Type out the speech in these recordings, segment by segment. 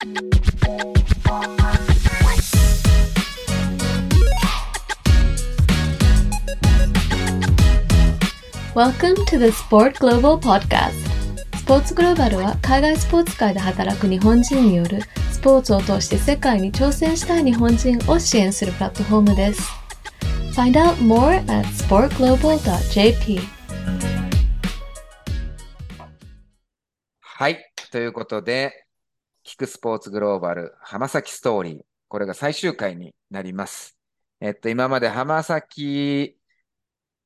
Welcome to the Sport Global Podcast. スポーツグローバルは海外スポーツ界で働く日本人によるスポーツを通して世界に挑戦したい日本人を支援するプラットフォームです。Find out more at sportglobal.jp はい。ということで、キクスポーツグローバル浜崎ストーリー。これが最終回になります。えっと、今まで浜崎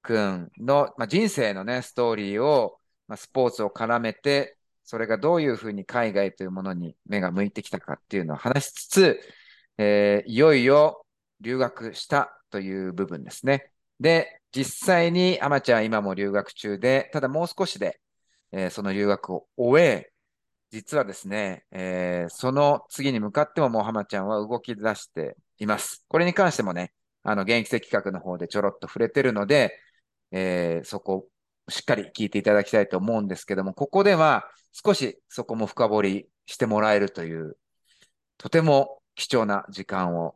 くんの、まあ、人生のね、ストーリーを、まあ、スポーツを絡めて、それがどういうふうに海外というものに目が向いてきたかっていうのを話しつつ、えーいよいよ留学したという部分ですね。で、実際にアマちゃん今も留学中で、ただもう少しで、えーその留学を終え、実はですね、えーその次に向かってももう浜ちゃんは動き出しています。これに関してもね、あの、現役生企画の方でちょろっと触れてるので、えーそこをしっかり聞いていただきたいと思うんですけども、ここでは少しそこも深掘りしてもらえるという、とても貴重な時間を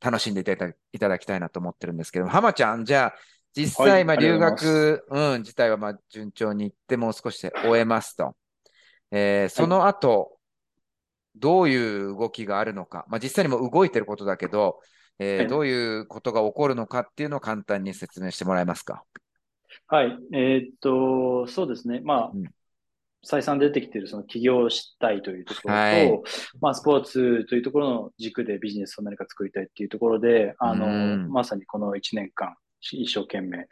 楽しんでいただいただきたいなと思ってるんですけども、浜ちゃん、じゃあ、実際、まあ、留がとうござい学、うん、自体はまあ順調にいって、もう少しで終えますと。えーその後、どういう動きがあるのか、まあ、実際にも動いてることだけど、えーはいどういうことが起こるのかっていうのを簡単に説明してもらえますか？はい。えーっと、そうですね。まあうん、再三出てきているその起業したいというところと、はいまあ、スポーツというところの軸でビジネスを何か作りたいっていうところで、あの、うんまさにこの1年間、一生懸命、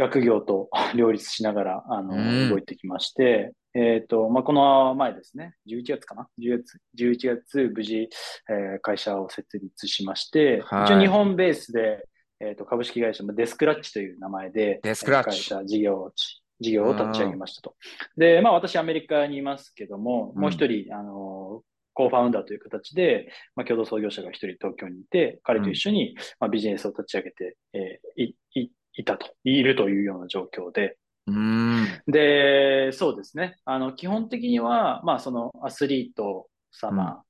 学業と 両立しながら、あの、うん。動いてきまして、えーっと、まあ、この前ですね、11月かな ?11 月、11月、無事、えー会社を設立しまして、はい。一応日本ベースで、えーっと、株式会社のデスクラッチという名前で、デスクラッチ。会社、事業を、事業を立ち上げましたと。で、まあ私アメリカにいますけども、もう一人、あの、コーファウンダーという形で、まあ、共同創業者が一人東京にいて、彼と一緒に、まあ、ビジネスを立ち上げて、えーい、い、いたと、いるというような状況で、うーん。で、そうですね。あの、基本的には、まあ、そのアスリート様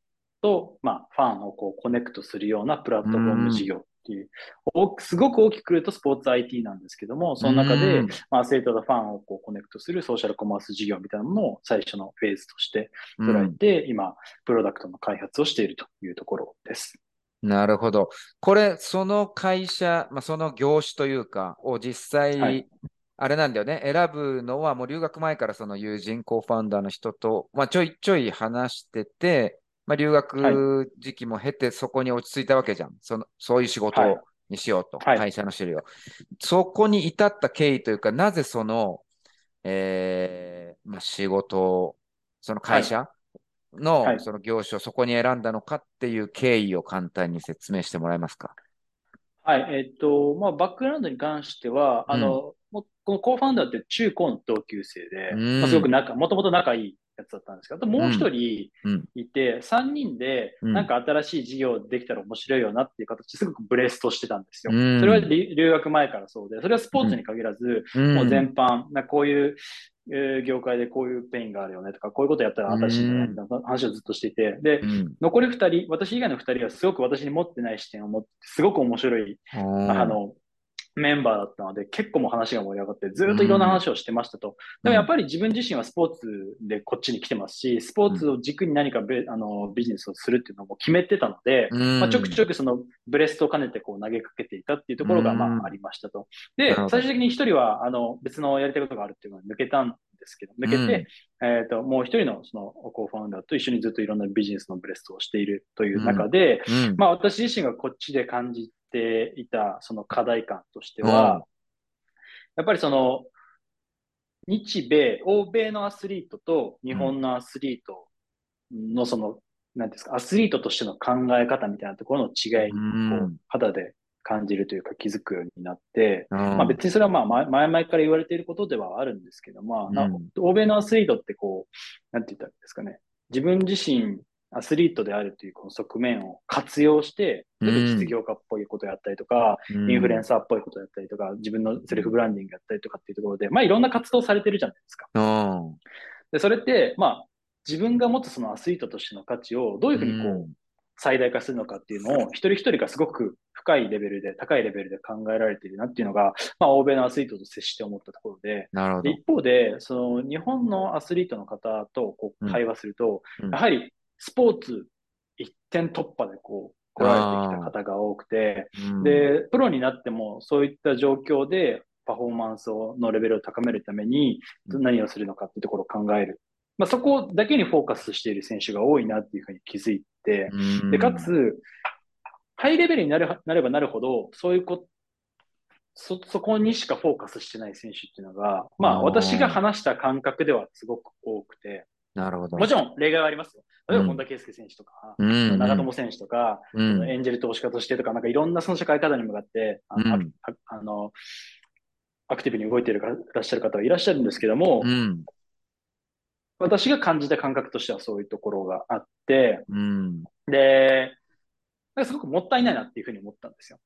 と、まあ、ファンをこうコネクトするようなプラットフォーム事業っていう、おすごく大きくくるとスポーツ IT なんですけども、その中でうん、まあ、アスリートとファンをこうコネクトするソーシャルコマース事業みたいなものを最初のフェーズとして捉えて、今、プロダクトの開発をしているというところです。なるほど。これ、その会社、まあ、その業種というか、を実際、はいあれなんだよね、選ぶのはもう留学前からその友人、コーファウンダーの人と、まあ、ちょいちょい話してて、まあ、留学時期も経てそこに落ち着いたわけじゃん。その、そういう仕事にしようと、はい会社の種類を。そこに至った経緯というか、なぜその、えーまあ、仕事、その会社のはい。その業種をそこに選んだのかっていう経緯を簡単に説明してもらえますか？はい、えっと、まあ、バックグラウンドに関しては、あの、もうこのコーファウンダーって中高の同級生で、うん。まあ、すごく仲、もともと仲いいやつだったんですけど、あともう一人うん。いて、三人で、うん。なんか新しい事業できたら面白いよなっていう形ですごくブレストしてたんですよ。うん。それは留留学前からそうで、それはスポーツに限らず、うん。もう全般、なこういう、えー業界でこういう pain があるよねとか、こういうことやったら新しいんじゃないみたいな話をずっとしていて、でう、ん。残り二人、私以外の二人はすごく私に持ってない視点を持って、すごく面白いあの、メンバーだったので、結構もう話が盛り上がって、ずっといろんな話をしてましたと。でもやっぱり自分自身はスポーツでこっちに来てますし、スポーツを軸に何かベあのビジネスをするっていうのも決めてたので、うん。まあ、ちょくちょくそのブレストを兼ねてこう投げかけていたっていうところがまうん。あありましたと。で最終的に一人はあの別のやりたいことがあるっていうのが抜けたんですけど、抜けて、えっ、と、もう一人のそのコーファウンダーと一緒にずっといろんなビジネスのブレストをしているという中で、うん。まあ私自身がこっちで感じていたその課題感としては、うん。やっぱりその、日米、欧米のアスリートと日本のアスリートのその、なんですか、アスリートとしての考え方みたいなところの違いにこううん。肌で感じるというか気づくようになって、うん。まあ別にそれはまあ前前々から言われていることではあるんですけど、まあなうん。欧米のアスリートってこう、なんて言ったらいいですかね、自分自身アスリートであるというこの側面を活用して、うん実業家っぽいことをやったりとか、インフルエンサーっぽいことをやったりとか、自分のセルフブランディングやったりとかっていうところで、まあいろんな活動されてるじゃないですか。うん。で、それって、まあ、自分が持つそのアスリートとしての価値をどういうふうにこう、最大化するのかっていうのを、一人一人がすごく深いレベルで、高いレベルで考えられているなっていうのが、まあ、欧米のアスリートと接して思ったところで、なるほど。一方で、その日本のアスリートの方とこう会話すると、うんやはりスポーツ一点突破でこう来られてきた方が多くて、うん、で、プロになってもそういった状況でパフォーマンスをのレベルを高めるためにうん。何をするのかっていうところを考える。まあ、そこだけにフォーカスしている選手が多いなっていうふうに気づいて、うん。で、かつ、ハイレベルになるなればなるほど、そういうこそ、そこにしかフォーカスしてない選手っていうのが、まあ私が話した感覚ではすごく多くて、なるほど。もちろん例外はありますよ。例えばうん本田圭佑選手とか、うん、長友選手とか、うん、エンジェル投資家としてとか、なんかいろんなその社会課題に向かって、あの、うんああのアクティブに動いているかいらっしゃる方はいらっしゃるんですけども、うん、私が感じた感覚としてはそういうところがあって、うん。で、なんかすごくもったいないなっていうふうに思ったんですよ。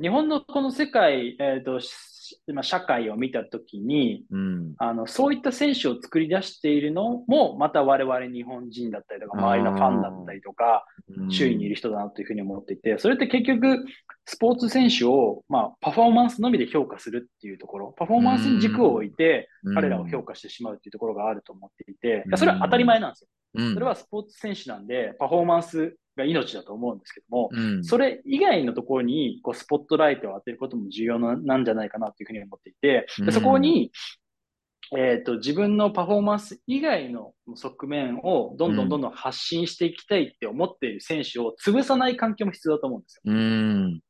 日本のこの世界、えっ、と、しまあ社会を見たときに、うん、あの、そういった選手を作り出しているのも、また我々日本人だったりとか、周りのファンだったりとか、周囲にいる人だなというふうに思っていて、それって結局、スポーツ選手を、まあ、パフォーマンスのみで評価するっていうところ、パフォーマンスに軸を置いて、うん、彼らを評価してしまうっていうところがあると思っていて、それは当たり前なんですよ。うん、それはスポーツ選手なんで、パフォーマンスが命だと思うんですけども、うん、それ以外のところにこうスポットライトを当てることも重要ななんじゃないかなというふうに思っていて、でそこに、えっ、と、自分のパフォーマンス以外の側面をどんどんどんどん発信していきたいって思っている選手を潰さない環境も必要だと思うんですよ。うん、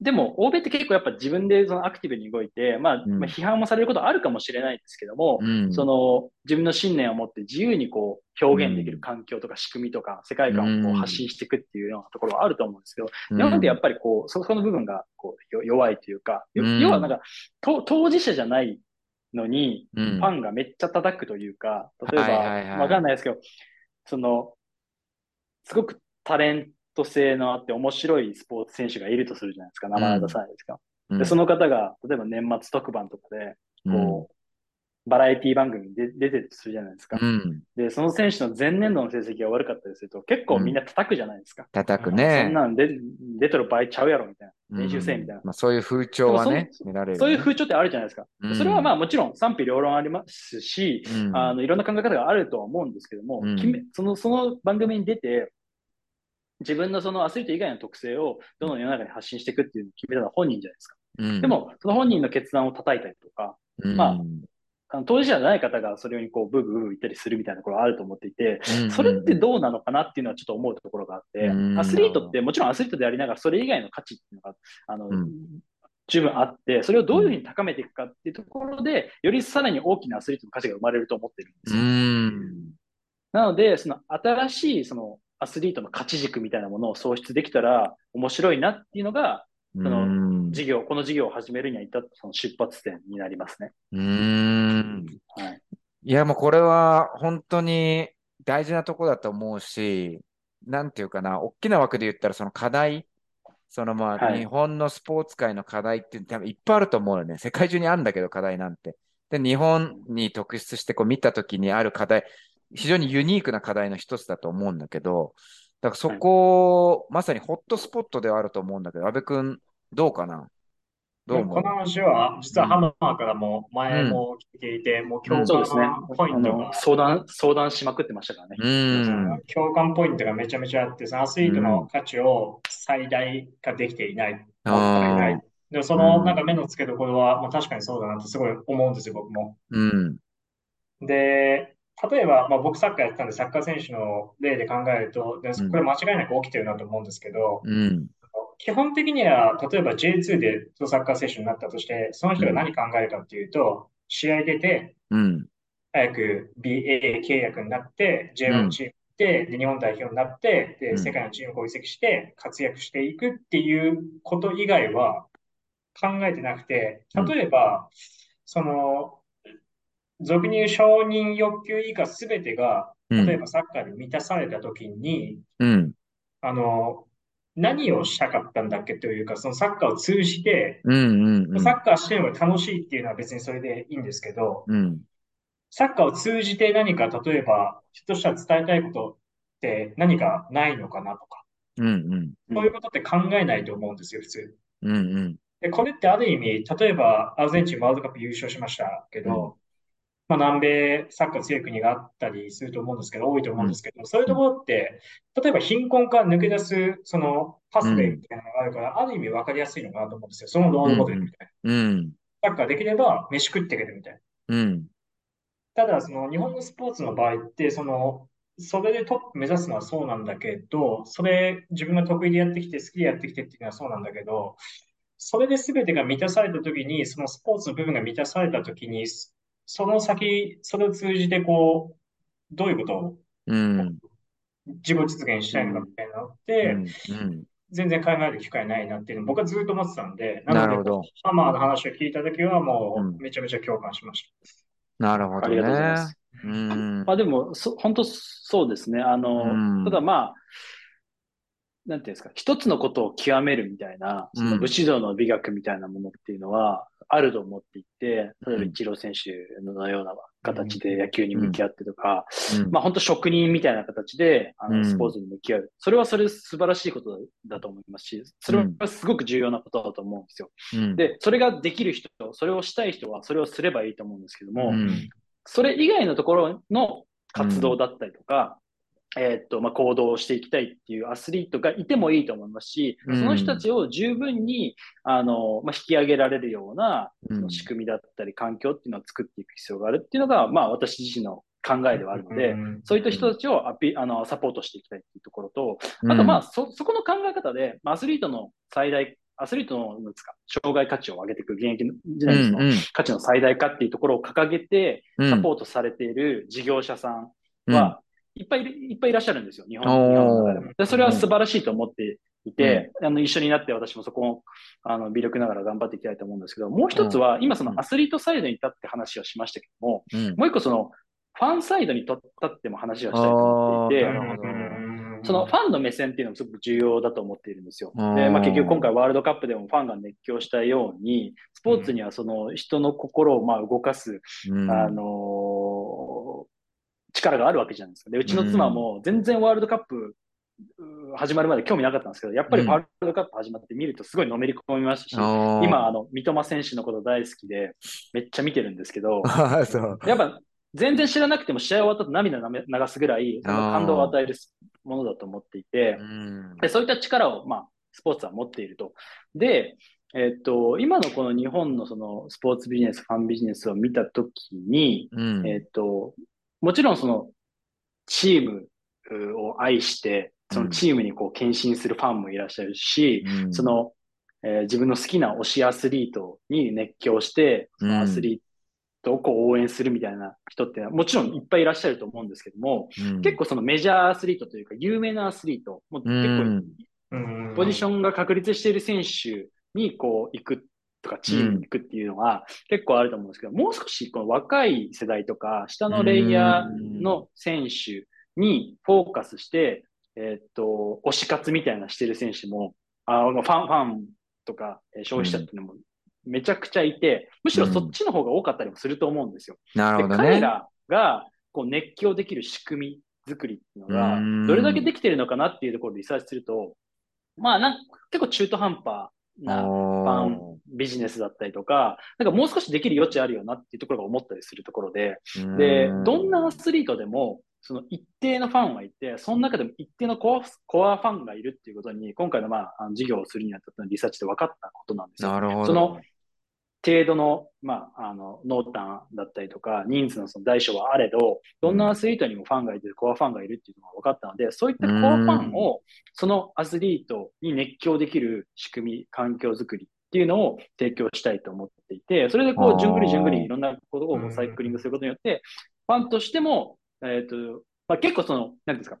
でも、欧米って結構やっぱ自分でそのアクティブに動いて、まあ、うん。まあ批判もされることあるかもしれないですけども、うん、その自分の信念を持って自由にこう表現できる環境とか仕組みとか世界観をこう発信していくっていうようなところはあると思うんですけど、うん、日本ってやっぱりこう、そこの部分がこうよ弱いというか、要はなんか、と当事者じゃないのに、うん、ファンがめっちゃ叩くというか、例えば、はいはいはいわかんないですけど、その、すごくタレント性のあって面白いスポーツ選手がいるとするじゃないですか、名前は出さないですか。うん、で、その方が、例えば年末特番とかで、こう、バラエティ番組に出出てるとするじゃないですか。うん、で、その選手の前年度の成績が悪かったりすると、結構みんな叩くじゃないですか。叩くそねん。なんで出てる場合ちゃうやろみたいな。練習せえみたいな。まあ、そういう風潮はね見られる、ね。そういう風潮ってあるじゃないですか。うんそれはまあもちろん賛否両論ありますし、うん、あのいろんな考え方があるとは思うんですけども、うん決めそのその番組に出て、自分のそのアスリート以外の特性をどんどん世の中に発信していくっていうのを決めたのは本人じゃないですか。うん、でも、その本人の決断を叩いたりとか、うん、まああの当事者じゃない方がそれにこうブーブーブー言ったりするみたいなところがあると思っていて、うんそれってどうなのかなっていうのはちょっと思うところがあって、うん。アスリートってもちろんアスリートでありながらそれ以外の価値っていうのが、あの、うん十分あって、それをどういうふうに高めていくかっていうところで、よりさらに大きなアスリートの価値が生まれると思ってるんですうよ。ん、なので、その新しいそのアスリートの価値軸みたいなものを創出できたら面白いなっていうのが、その事業、この事業を始めるには至ったその出発点になりますね。うん。はい。いや、もうこれは本当に大事なとこだと思うし、なんていうかな、大きな枠で言ったらその課題、そのまあ、はい日本のスポーツ界の課題って多分いっぱいあると思うよね。世界中にあるんだけど課題なんて。で、日本に特出してこう見たときにある課題、非常にユニークな課題の一つだと思うんだけど、だからそこ、まさにホットスポットではあると思うんだけど、安部君、どうかな？どう思う？この話は、実はハマーからも前も聞いていて、もう共そうですね。感ポイントが、相談、相談しまくってましたからね。うん。共感ポイントがめちゃめちゃあって、そのアスリートの価値を最大化できていない。もったいない。で、そのなんか目の付けどころは、まあ、確かにそうだなってすごい思うんですよ、僕も。うん。で、例えば、まあ、僕サッカーやってたんで、サッカー選手の例で考えると、でこれ間違いなく起きてるなと思うんですけど、うん。基本的には、例えば J2 でサッカー選手になったとして、その人が何考えるかっていうと、試合出て、うん。早く BA 契約になって、J1 チームで、で日本代表になって、で、うん世界のチームを移籍して活躍していくっていうこと以外は考えてなくて、例えば、その、俗に言う承認欲求以下すべてが、うん例えばサッカーで満たされたときに、うん。あの、何をしたかったんだっけというか、そのサッカーを通じて、うん。うん。サッカーしてるのが楽しいっていうのは別にそれでいいんですけど、うん。サッカーを通じて何か、例えば、ひとしたら伝えたいことって何かないのかなとか、うんうん。そういうことって考えないと思うんですよ、普通。うんうん。で、これってある意味、例えばアルゼンチンワールドカップ優勝しましたけど、まあ、南米サッカー強い国があったりすると思うんですけど、多いと思うんですけど、そういうところって、例えば貧困から抜け出す、そのパスウェイみたいなのがあるから、ある意味分かりやすいのかなと思うんですよ。そのロールモデルみたいな。うん。サッカーできれば飯食っていけるみたいな。うん。ただ、その日本のスポーツの場合って、その、それでトップ目指すのはそうなんだけど、それ自分が得意でやってきて、好きでやってきてっていうのはそうなんだけど、それで全てが満たされたときに、そのスポーツの部分が満たされたときに、その先、それを通じてこう、どういうことをうん。自己実現したいのかみたいなのっうて、ん。うん。全然考える機会ないなっていうのを僕はずっと思ってたんで、なので、なるほど。ハマーの話を聞いたときはもうめちゃめちゃ共感しましなるほどありがとうございまねす。。うん。まあでも、そ本当そうですね。あの、うんただまあ、なんていうんですか、一つのことを極めるみたいな、その武士道の美学みたいなものっていうのはあると思っていて、例えばイチロー選手のような形で野球に向き合ってとか、うんまあ本当職人みたいな形で、あうんの、スポーツに向き合う。それはそれで素晴らしいことだと思いますし、それはすごく重要なことだと思うんですよ。うん。で、それができる人、それをしたい人はそれをすればいいと思うんですけども、うん。それ以外のところの活動だったりとか、えーっと、まあ、行動をしていきたいっていうアスリートがいてもいいと思いますし、うん。その人たちを十分に、あの、まあ、引き上げられるような、うん。その仕組みだったり環境っていうのを作っていく必要があるっていうのが、まあ、私自身の考えではあるので、うんそういった人たちをアピあのサポートしていきたいっていうところと、あとまあ、そ、そこの考え方で、まあアスリートの最大、アスリートの、なんですか、障害価値を上げていく現役時代の価値の最大化っていうところを掲げて、うん。サポートされている事業者さんは、いっぱいいっぱいいらっしゃるんですよ、日本日本の中でも。でそれは素晴らしいと思っていて、あの、一緒になって私もそこを、あの、微力ながら頑張っていきたいと思うんですけど、もう一つは、今そのアスリートサイドに立って話をしましたけども、うん。もう一個その、ファンサイドに立っても話をしたいと思っていてそのファンの目線っていうのもすごく重要だと思っているんですよ。うん。で、まあ結局今回ワールドカップでもファンが熱狂したように、スポーツにはその人の心をまあ動かす、うん。あのー力があるわけじゃないですか。で、うちの妻も全然ワールドカップ始まるまで興味なかったんですけど、やっぱりうんワールドカップ始まって見るとすごいのめり込みましたし、おー今、あの、三笘選手のこと大好きで、めっちゃ見てるんですけど。やっぱ全然知らなくても試合終わったと涙流すぐらい、感動を与えるものだと思っていてう、んでそういった力を、まあ、スポーツは持っていると。で、えっと、今のこの日本のそのスポーツビジネス、ファンビジネスを見たときに、うんえっと、もちろんそのチームを愛して、そのチームにこう献身するファンもいらっしゃるし、うん。その、えー自分の好きな推しアスリートに熱狂して、そのアスリートをこう応援するみたいな人ってもちろんいっぱいいらっしゃると思うんですけども、うん。結構そのメジャーアスリートというか有名なアスリート、もう結構うん。ポジションが確立している選手にこう行くとかチームに行くっていうのは結構あると思うんですけど、もう少しこの若い世代とか下のレイヤーの選手にフォーカスして、えーっと、推し活みたいなしてる選手も、あファン、ファンとかえー消費者っていうのもめちゃくちゃいて、むしろそっちの方が多かったりもすると思うんですよ。でなるほどね。彼らがこう熱狂できる仕組み作りっていうのがうん、どれだけできてるのかなっていうところでリサーチすると、まあなん結構中途半端なファンビジネスだったりとか、なんかもう少しできる余地あるよなっていうところが思ったりするところで、で、どんなアスリートでも、その一定のファンはいて、その中でも一定のコアコアファンがいるっていうことに、今回のまあ、あの事業をするにあたってのリサーチで分かったことなんですよ。なるほど。その程度の、まあ、あの、濃淡だったりとか、人数のその大小はあれど、どんなアスリートにもファンがいて、コアファンがいるっていうのが分かったので、そういったコアファンを、そのアスリートに熱狂できる仕組み、環境づくりっていうのを提供したいと思っていて、それでこう、じゅんぐりじゅんぐりいろんなことをサイクリングすることによって、ファンとしても、えっ、と、まあ、結構その、なんですか、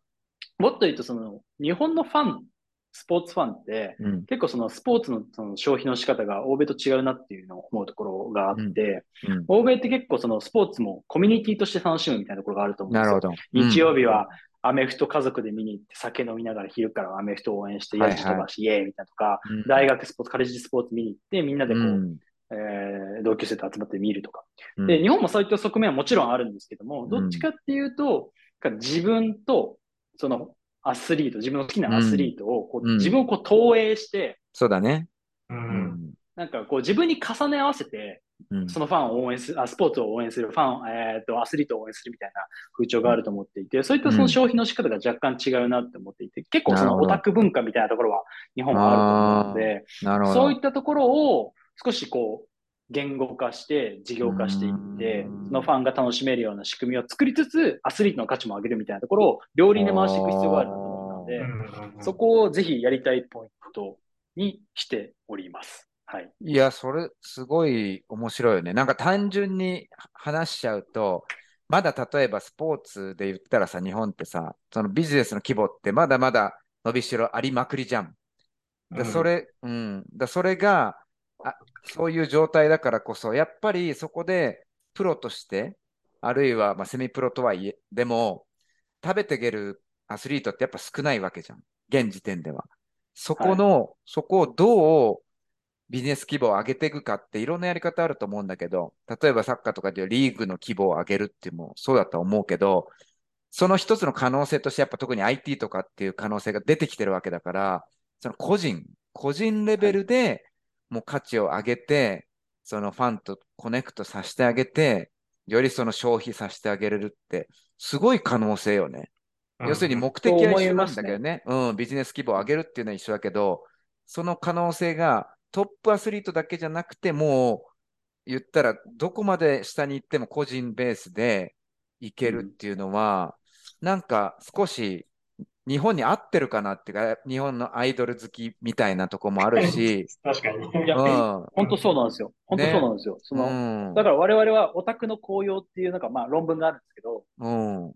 もっと言うとその、日本のファン、スポーツファンって、うん。結構そのスポーツのその消費の仕方が欧米と違うなっていうのを思うところがあって、うん。欧米って結構そのスポーツもコミュニティとして楽しむみたいなところがあると思うんですよ。なるほど。日曜日はアメフト家族で見に行って酒飲みながら昼からアメフトを応援して、イエーイみたいなとか、うん大学スポーツ、カレッジスポーツ見に行ってみんなでこう、うんえー同級生と集まって見るとか。うんで、日本もそういった側面はもちろんあるんですけども、どっちかっていうと、自分と、その、アスリート、自分の好きなアスリートを、こううん自分をこう投影して、そうだね。う。うんん。なんかこう自分に重ね合わせて、うん。そのファンを応援する、あスポーツを応援する、ファン、えっ、と、アスリートを応援するみたいな風潮があると思っていて、そういったその消費の仕方が若干違うなって思っていて、結構そのオタク文化みたいなところは日本はあると思うので。そういったところを少しこう、言語化して事業化していってうん、そのファンが楽しめるような仕組みを作りつつ、アスリートの価値も上げるみたいなところを両輪で回していく必要があると思うのでう、ん。そこをぜひやりたいポイントにしております。はい。いや、それ、すごい面白いよね。なんか単純に話しちゃうと、まだ例えばスポーツで言ったらさ、日本ってさ、そのビジネスの規模ってまだまだ伸びしろありまくりじゃん。でそれ、うん。だそれがあ、そういう状態だからこそ、やっぱりそこでプロとして、あるいはまあセミプロとはいえ、でも、食べていけるアスリートってやっぱ少ないわけじゃん。現時点では。そこの、そこをどうビジネス規模を上げていくかっていろんなやり方あると思うんだけど、例えばサッカーとかでリーグの規模を上げるっていうのもそうだと思うけど、その一つの可能性としてやっぱ特に IT とかっていう可能性が出てきてるわけだから、その個人、個人レベルでもう価値を上げて、そのファンとコネクトさせてあげて、よりその消費させてあげれるって、すごい可能性よね。要するに目的は一緒なんだけどね。うん、ビジネス規模を上げるっていうのは一緒だけど、その可能性がトップアスリートだけじゃなくて、もう言ったらどこまで下に行っても個人ベースでいけるっていうのは、なんか少し日本に合ってるかなっていうか、日本のアイドル好きみたいなとこもあるし、確かに。いや、うん、本当そうなんですよ。本当そうなんですよ。その、うん、だから我々はオタクの紅葉っていうなんかまあ論文があるんですけど、うん、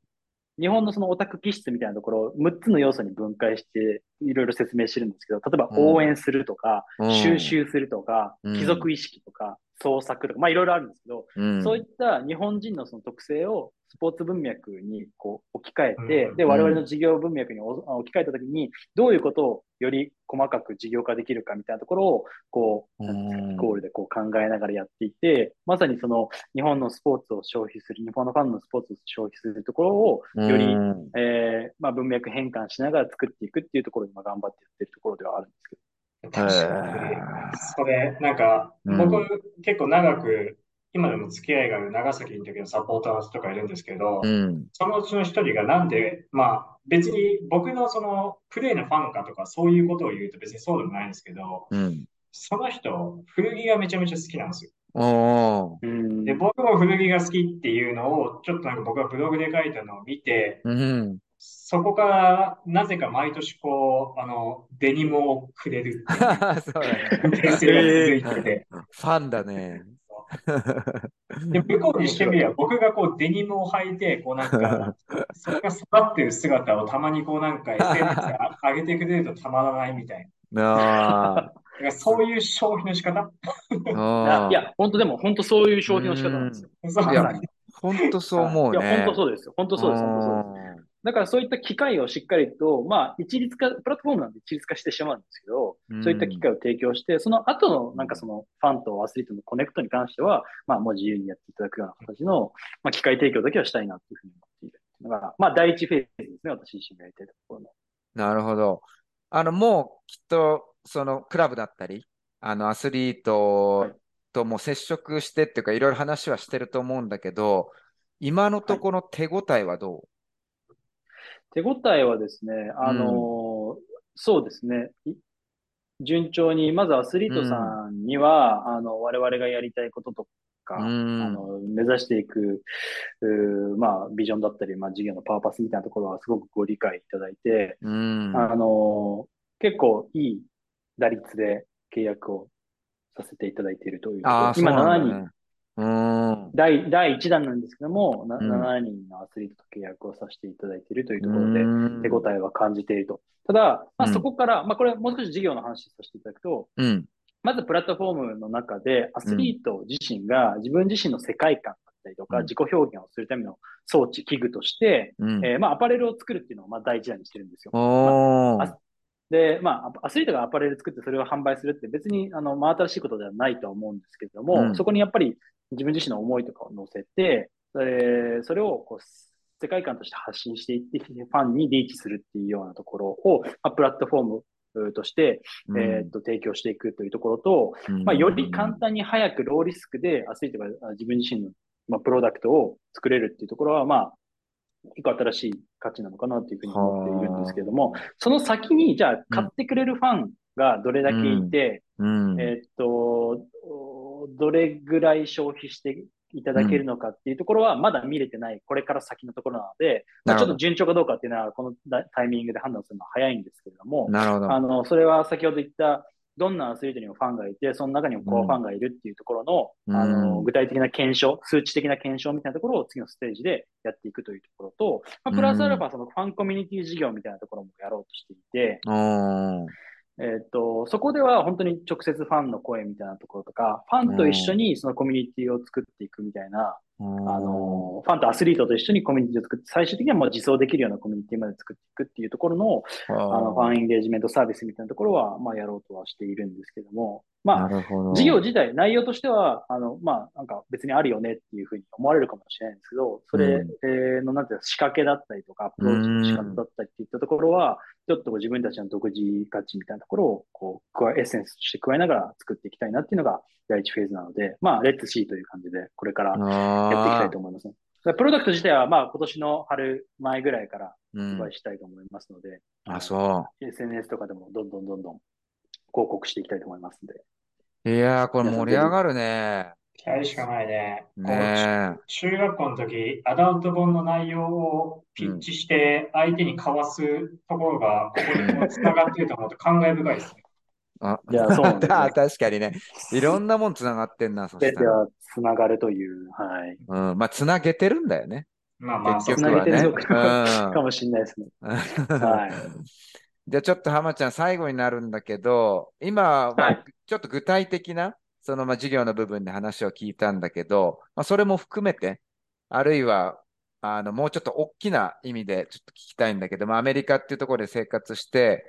日本のそのオタク気質みたいなところを6つの要素に分解していろいろ説明してるんですけど、例えばうん。応援するとか、うん。収集するとか、うん。貴族意識とか、創作とか、まあいろいろあるんですけど、うん、そういった日本人のその特性をスポーツ文脈にこう置き換えて、うん。で、我々の事業文脈にお置き換えたときに、どういうことをより細かく事業化できるかみたいなところを、こう、うん。なんていうんですかゴールでこう考えながらやっていて、まさにその日本のスポーツを消費する、日本のファンのスポーツを消費するところを、より、うんえーまあ、文脈変換しながら作っていくっていうところに今頑張ってやってるところではあるんですけど。確かに。それ、なんか、うん僕、結構長く、今でも付き合いがある長崎の時のサポーターとかいるんですけど、うん、そのうちの一人がなんで、まあ別に僕のそのプレーのファンかとかそういうことを言うと別にそうでもないんですけど、うん。その人、古着がめちゃめちゃ好きなんですよ。で、僕も古着が好きっていうのを、ちょっとなんか僕がブログで書いたのを見て、うん。そこからなぜか毎年こう、あの、デニムをくれるっていう そうだね。続いてて、ファンだね。で、向こうにしてみれば、僕がこうデニムを履いて、こうなんか、それが育ってる姿をたまにこうなんか SNS で上げてくれるとたまらないみたいな。そういう消費の仕方いや、本当でも本当そういう消費の仕方なんですよ。本当そう思ういや、ね。本当そうですよ。本当そうです。本当そうです。だからそういった機会をしっかりと、まあ、一律化、プラットフォームなんで一律化してしまうんですけど、うんそういった機会を提供して、その後のなんかそのファンとアスリートのコネクトに関しては、まあもう自由にやっていただくような形の、まあ機会提供だけはしたいなというふうに思っているのが、まあ第一フェーズですね、私自身がやりたいところの。なるほど。あの、もうきっと、そのクラブだったり、あの、アスリートとも接触してっていうか、いろいろ話はしてると思うんだけど、今のところ手応えはど手応えはですね、あの、そうですね、い順調に、まずアスリートさんには、あの、我々がやりたいこととか、うんあの、目指していく、まあ、ビジョンだったり、まあ、事業のパーパスみたいなところはすごくご理解いただいて、ううん。あの、結構いい打率で契約をさせていただいているという今7なんだ人、ね。うん。第、第1弾なんですけども、なうん7人のアスリートと契約をさせていただいているというところで、うん手応えは感じていると。ただ、まあ、うんそこから、まあ、これもう少し事業の話させていただくと、うん。まずプラットフォームの中で、アスリート自身が自分自身の世界観だったりとか、うん自己表現をするための装置、器具として、うん。えーまあ、アパレルを作るっていうのをまあ第一弾にしてるんですよ。で、まあ、アスリートがアパレル作ってそれを販売するって別に、あの、真新しいことではないとは思うんですけれども、うんそこにやっぱり自分自身の思いとかを乗せて、えーそれをこう世界観として発信していって、ファンにリーチするっていうようなところを、まあ、プラットフォームうとして、えーっと、提供していくというところと、うん。まあ、より簡単に早くローリスクでアスリートがあ自分自身の、まあ、プロダクトを作れるっていうところは、まあ、一個新しい価値なのかなというふうに思っているんですけれども、その先に、じゃあ、買ってくれるファンがどれだけいて、うん。えーっと、おどれぐらい消費していただけるのかっていうところは、まだ見れてない、これから先のところなので、まあ、ちょっと順調かどうかっていうのは、このタイミングで判断するのは早いんですけれども、なるほど。あの、それは先ほど言った、どんなアスリートにもファンがいて、その中にもコアファンがいるっていうところの、うん。あの、具体的な検証、数値的な検証みたいなところを次のステージでやっていくというところと、まあ、プラスアルファ、そのファンコミュニティ事業みたいなところもやろうとしていて、うんえっと、そこでは本当に直接ファンの声みたいなところとか、ファンと一緒にそのコミュニティを作っていくみたいな、あの、ファンとアスリートと一緒にコミュニティを作って、最終的にはもう実装できるようなコミュニティまで作っていくっていうところの、あの、ファンエンゲージメントサービスみたいなところは、まあ、やろうとはしているんですけども、まあ。事業自体、内容としては、あの、まあ、なんか別にあるよねっていうふうに思われるかもしれないんですけど、それの、なんていうか仕掛けだったりとか、アプローチの仕方だったりっていったところは、ちょっとこう自分たちの独自価値みたいなところを、こう、加え、エッセンスとして加えながら作っていきたいなっていうのが第一フェーズなので、まあ、レッツシーという感じで、これからやっていきたいと思いますね。プロダクト自体は、まあ、今年の春前ぐらいからうんしたいと思いますので、あ、そ SNS とかでもどんどんどんどん広告していきたいと思いますんで。う。いやー、これ盛り上がるね。期待しかないね。ね中学校の時、アダルト本の内容をピッチして相手に交わすところが、ここにこう繋がっていると思うと感慨深いですね。あ、いやそうなんですよあ 確かにね。いろんなもんつながってんな、そしたら。全ては繋がるという、はい。うん、まあ、つなげてるんだよね。まあまあ、結局はね。繋げてるのうんかもしれないですね。はい。じゃあちょっと浜ちゃん最後になるんだけど、今ちょっと具体的な、そのまあ授業の部分で話を聞いたんだけど、まあ、それも含めて、あるいは、あの、もうちょっと大きな意味でちょっと聞きたいんだけど、まあ、アメリカっていうところで生活して、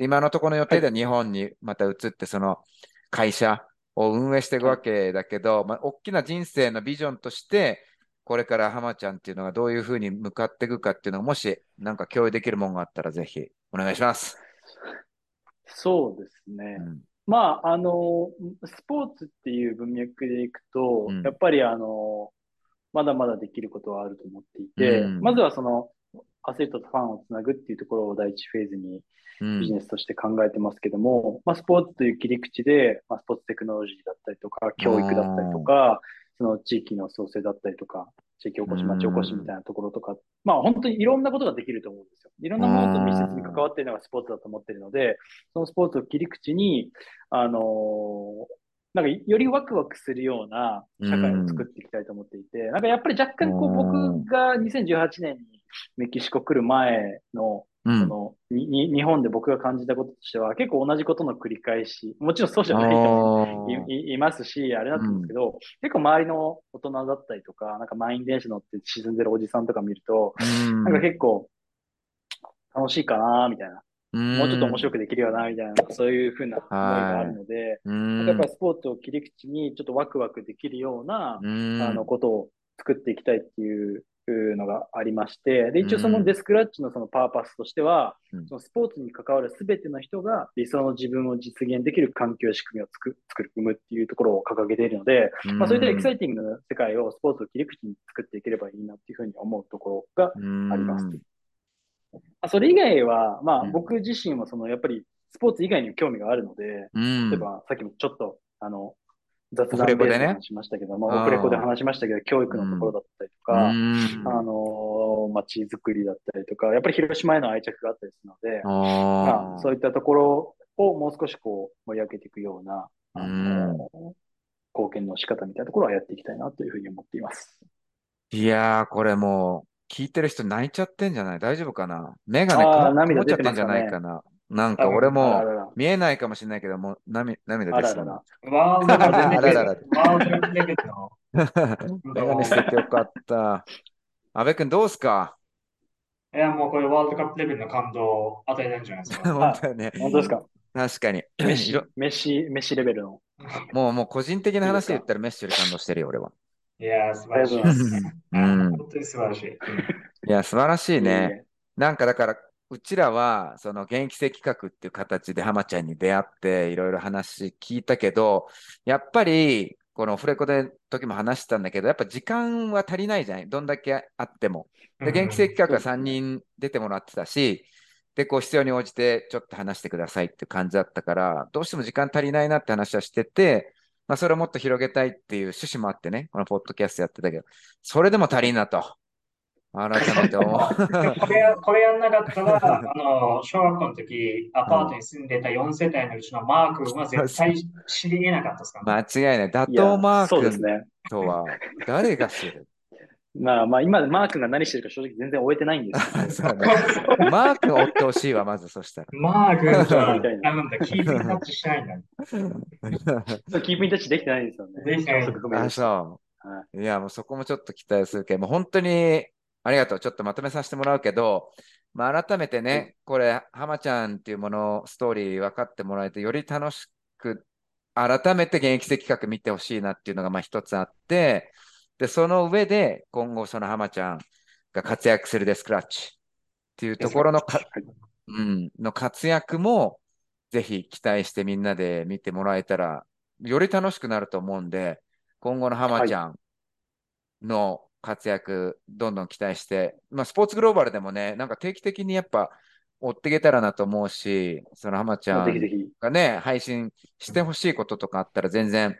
今のところの予定では日本にまた移って、その会社を運営していくわけだけど、まあ、大きな人生のビジョンとして、これから浜ちゃんっていうのがどういうふうに向かっていくかっていうのが、もしなんか共有できるものがあったらぜひお願いします。そうですね。うんまあ、あの、スポーツっていう文脈でいくと、うんやっぱりあの、まだまだできることはあると思っていて、うんまずはその、アスリートとファンをつなぐっていうところを第一フェーズにうん。ビジネスとして考えてますけども、まあ、スポーツという切り口で、まあ、スポーツテクノロジーだったりとか、教育だったりとか、その地域の創生だったりとか、地域おこし、町おこしみたいなところとか、まあ本当にいろんなことができると思うんですよ。いろんなものと密接に関わっているのがスポーツだと思っているので、そのスポーツを切り口に、あのーなんかよりワクワクするような社会を作っていきたいと思っていて、なんかやっぱり若干こううん。僕が2018年にメキシコ来る前のうん。そのにに日本で僕が感じたこととしては、結構同じことの繰り返し、もちろんそうじゃない人もいいいますし、あれなんですけど、結構周りの大人だったりとか、なんか満員電車乗って沈んでるおじさんとか見ると、うん。なんか結構楽しいかなみたいな、もうちょっと面白く、くできるよなみたいな、そういうふうな思いがあるので、うん。やっぱりスポーツを切り口にちょっとワクワクできるような、うん。あのことを作っていきたいっていうのがありまして、で、一応そのデスクラッチのそのパーパスとしては、うん。そのスポーツに関わるすべての人が理想の自分を実現できる環境仕組みを作る、作る、生むっていうところを掲げているので、まあそういったエキサイティングな世界をスポーツを切り口に作っていければいいなっていうふうに思うところがああります。まあそれ以外は、まあうん。僕自身はそのやっぱりスポーツ以外にも興味があるので、うん。例えばさっきもちょっとあの雑談で話しましたけども、あーオフレコで話しましたけど、教育のところだったりとか、うん。あのー、街づくりだったりとか、やっぱり広島への愛着があったりするので、まああ、そういったところをもう少しこう盛り上げていくような、あのー貢献の仕方みたいなところはやっていきたいなというふうに思っています。いやー、これもう、聞いてる人泣いちゃってんじゃない？大丈夫かな？目がね、曇涙っちゃってんじゃないかな？なんか俺あも見えないかもしれないけど、もう涙涙出そうなら。ワールドカップレベルあらららワールドレベルのメガネしててよかった。阿部君どうすか？いや、もうこれワールドカップレベルの感動を与えたんじゃないですか。本当よね。本当ですか？確かに。メッシメッシ、メッシレベルの。もう、もう個人的な話で言ったらメッシより感動してるよ、俺は。いや、素晴らしい本当に素晴らしい。いや、素晴らしいね。えなんかだから、うちらは、その現役生企画っていう形で浜ちゃんに出会って、いろいろ話聞いたけど、やっぱり、このオフレコで時も話したんだけど、やっぱ時間は足りないじゃないどんだけあっても。で、現役生企画は3人出てもらってたし、で、こう必要に応じてちょっと話してくださいっていう感じだったから、どうしても時間足りないなって話はしてて、まあ、それをもっと広げたいっていう趣旨もあってね、このポッドキャストやってたけど、それでも足りんなと。改めて思う。これや、これやんなかったら、あの、小学校の時、アパートに住んでた4世帯のうちのマー君は絶対知り得なかったですか？らね。間違いない。打倒マー君ですね。とは誰が知る？まあまあ、今、マー君が何してるか正直全然終えてないんですけど。ねマー君追ってほしいわ、まずそしたら。マー君とは、みたいななんだ、キープタッチしてないんだ。キープインタッチできてないんですよね。できてない高速不明あ、そはう。いや、もうそこもちょっと期待するけど、もう本当にありがとう。ちょっとまとめさせてもらうけど、まあ、改めてね、これ、浜ちゃんっていうもの、ストーリー分かってもらえて、より楽しく、改めて現役生企画見てほしいなっていうのがまあ一つあって、で、その上で、今後その浜ちゃんが活躍するデスクラッチっていうところのか、うん、の活躍も、ぜひ期待してみんなで見てもらえたら、より楽しくなると思うんで、今後の浜ちゃんの活躍、どんどん期待して、まあ、スポーツグローバルでもね、なんか定期的にやっぱ追っていけたらなと思うし、その浜ちゃん。がね、配信してほしいこととかあったら全然、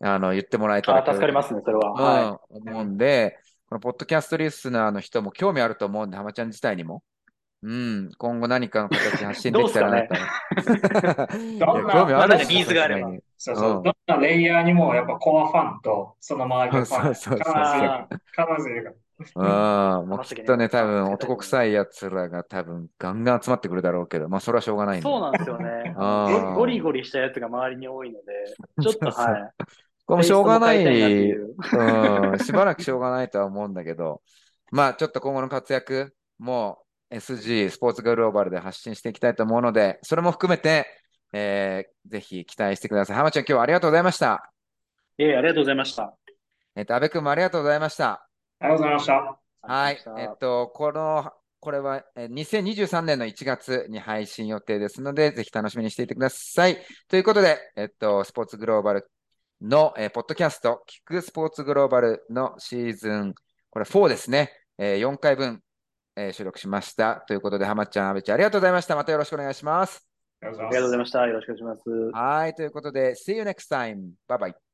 あの、言ってもらえたらあ、助かりますね、それは。はうん、思うんで、このポッドキャストリスナーの人も興味あると思うんで、浜ちゃん自体にも。うん、今後何かの形で発信できたらなと。どんな興味あるまだねニーズがあれば。そうそう。う。んどんなレイヤーにも、やっぱコアファンと、その周りのファン、そうそうそう。必ずいるから。うん、も。うきっとね、多分男臭い奴らが多分ガンガン集まってくるだろうけど、まあそれはしょうがない。そうなんですよね。ゴリゴリしたやつが周りに多いので、ちょっとはい。これもしょうがない、うん、しばらくしょうがないとは思うんだけど、まあちょっと今後の活躍も SG、スポーツグローバルで発信していきたいと思うので、それも含めて、えーぜひ期待してください。浜ちゃん今日はありがとうございました。ええありがとうございました。えっと、安部君もありがとうございました。ありがとうございました。はいえっと、この、これはえー2023年の1月に配信予定ですので、ぜひ楽しみにしていてください。ということで、えっと、スポーツグローバルの、えーポッドキャスト、聞くスポーツグローバルのシーズン、これ4ですね。えー4回分、えー収録しました。ということで、浜ちゃん、阿部ちゃん、ありがとうございました。またよろしくお願いします。ありがとうございまました。よろしくお願いします。はい。ということで、See you next time. Bye bye.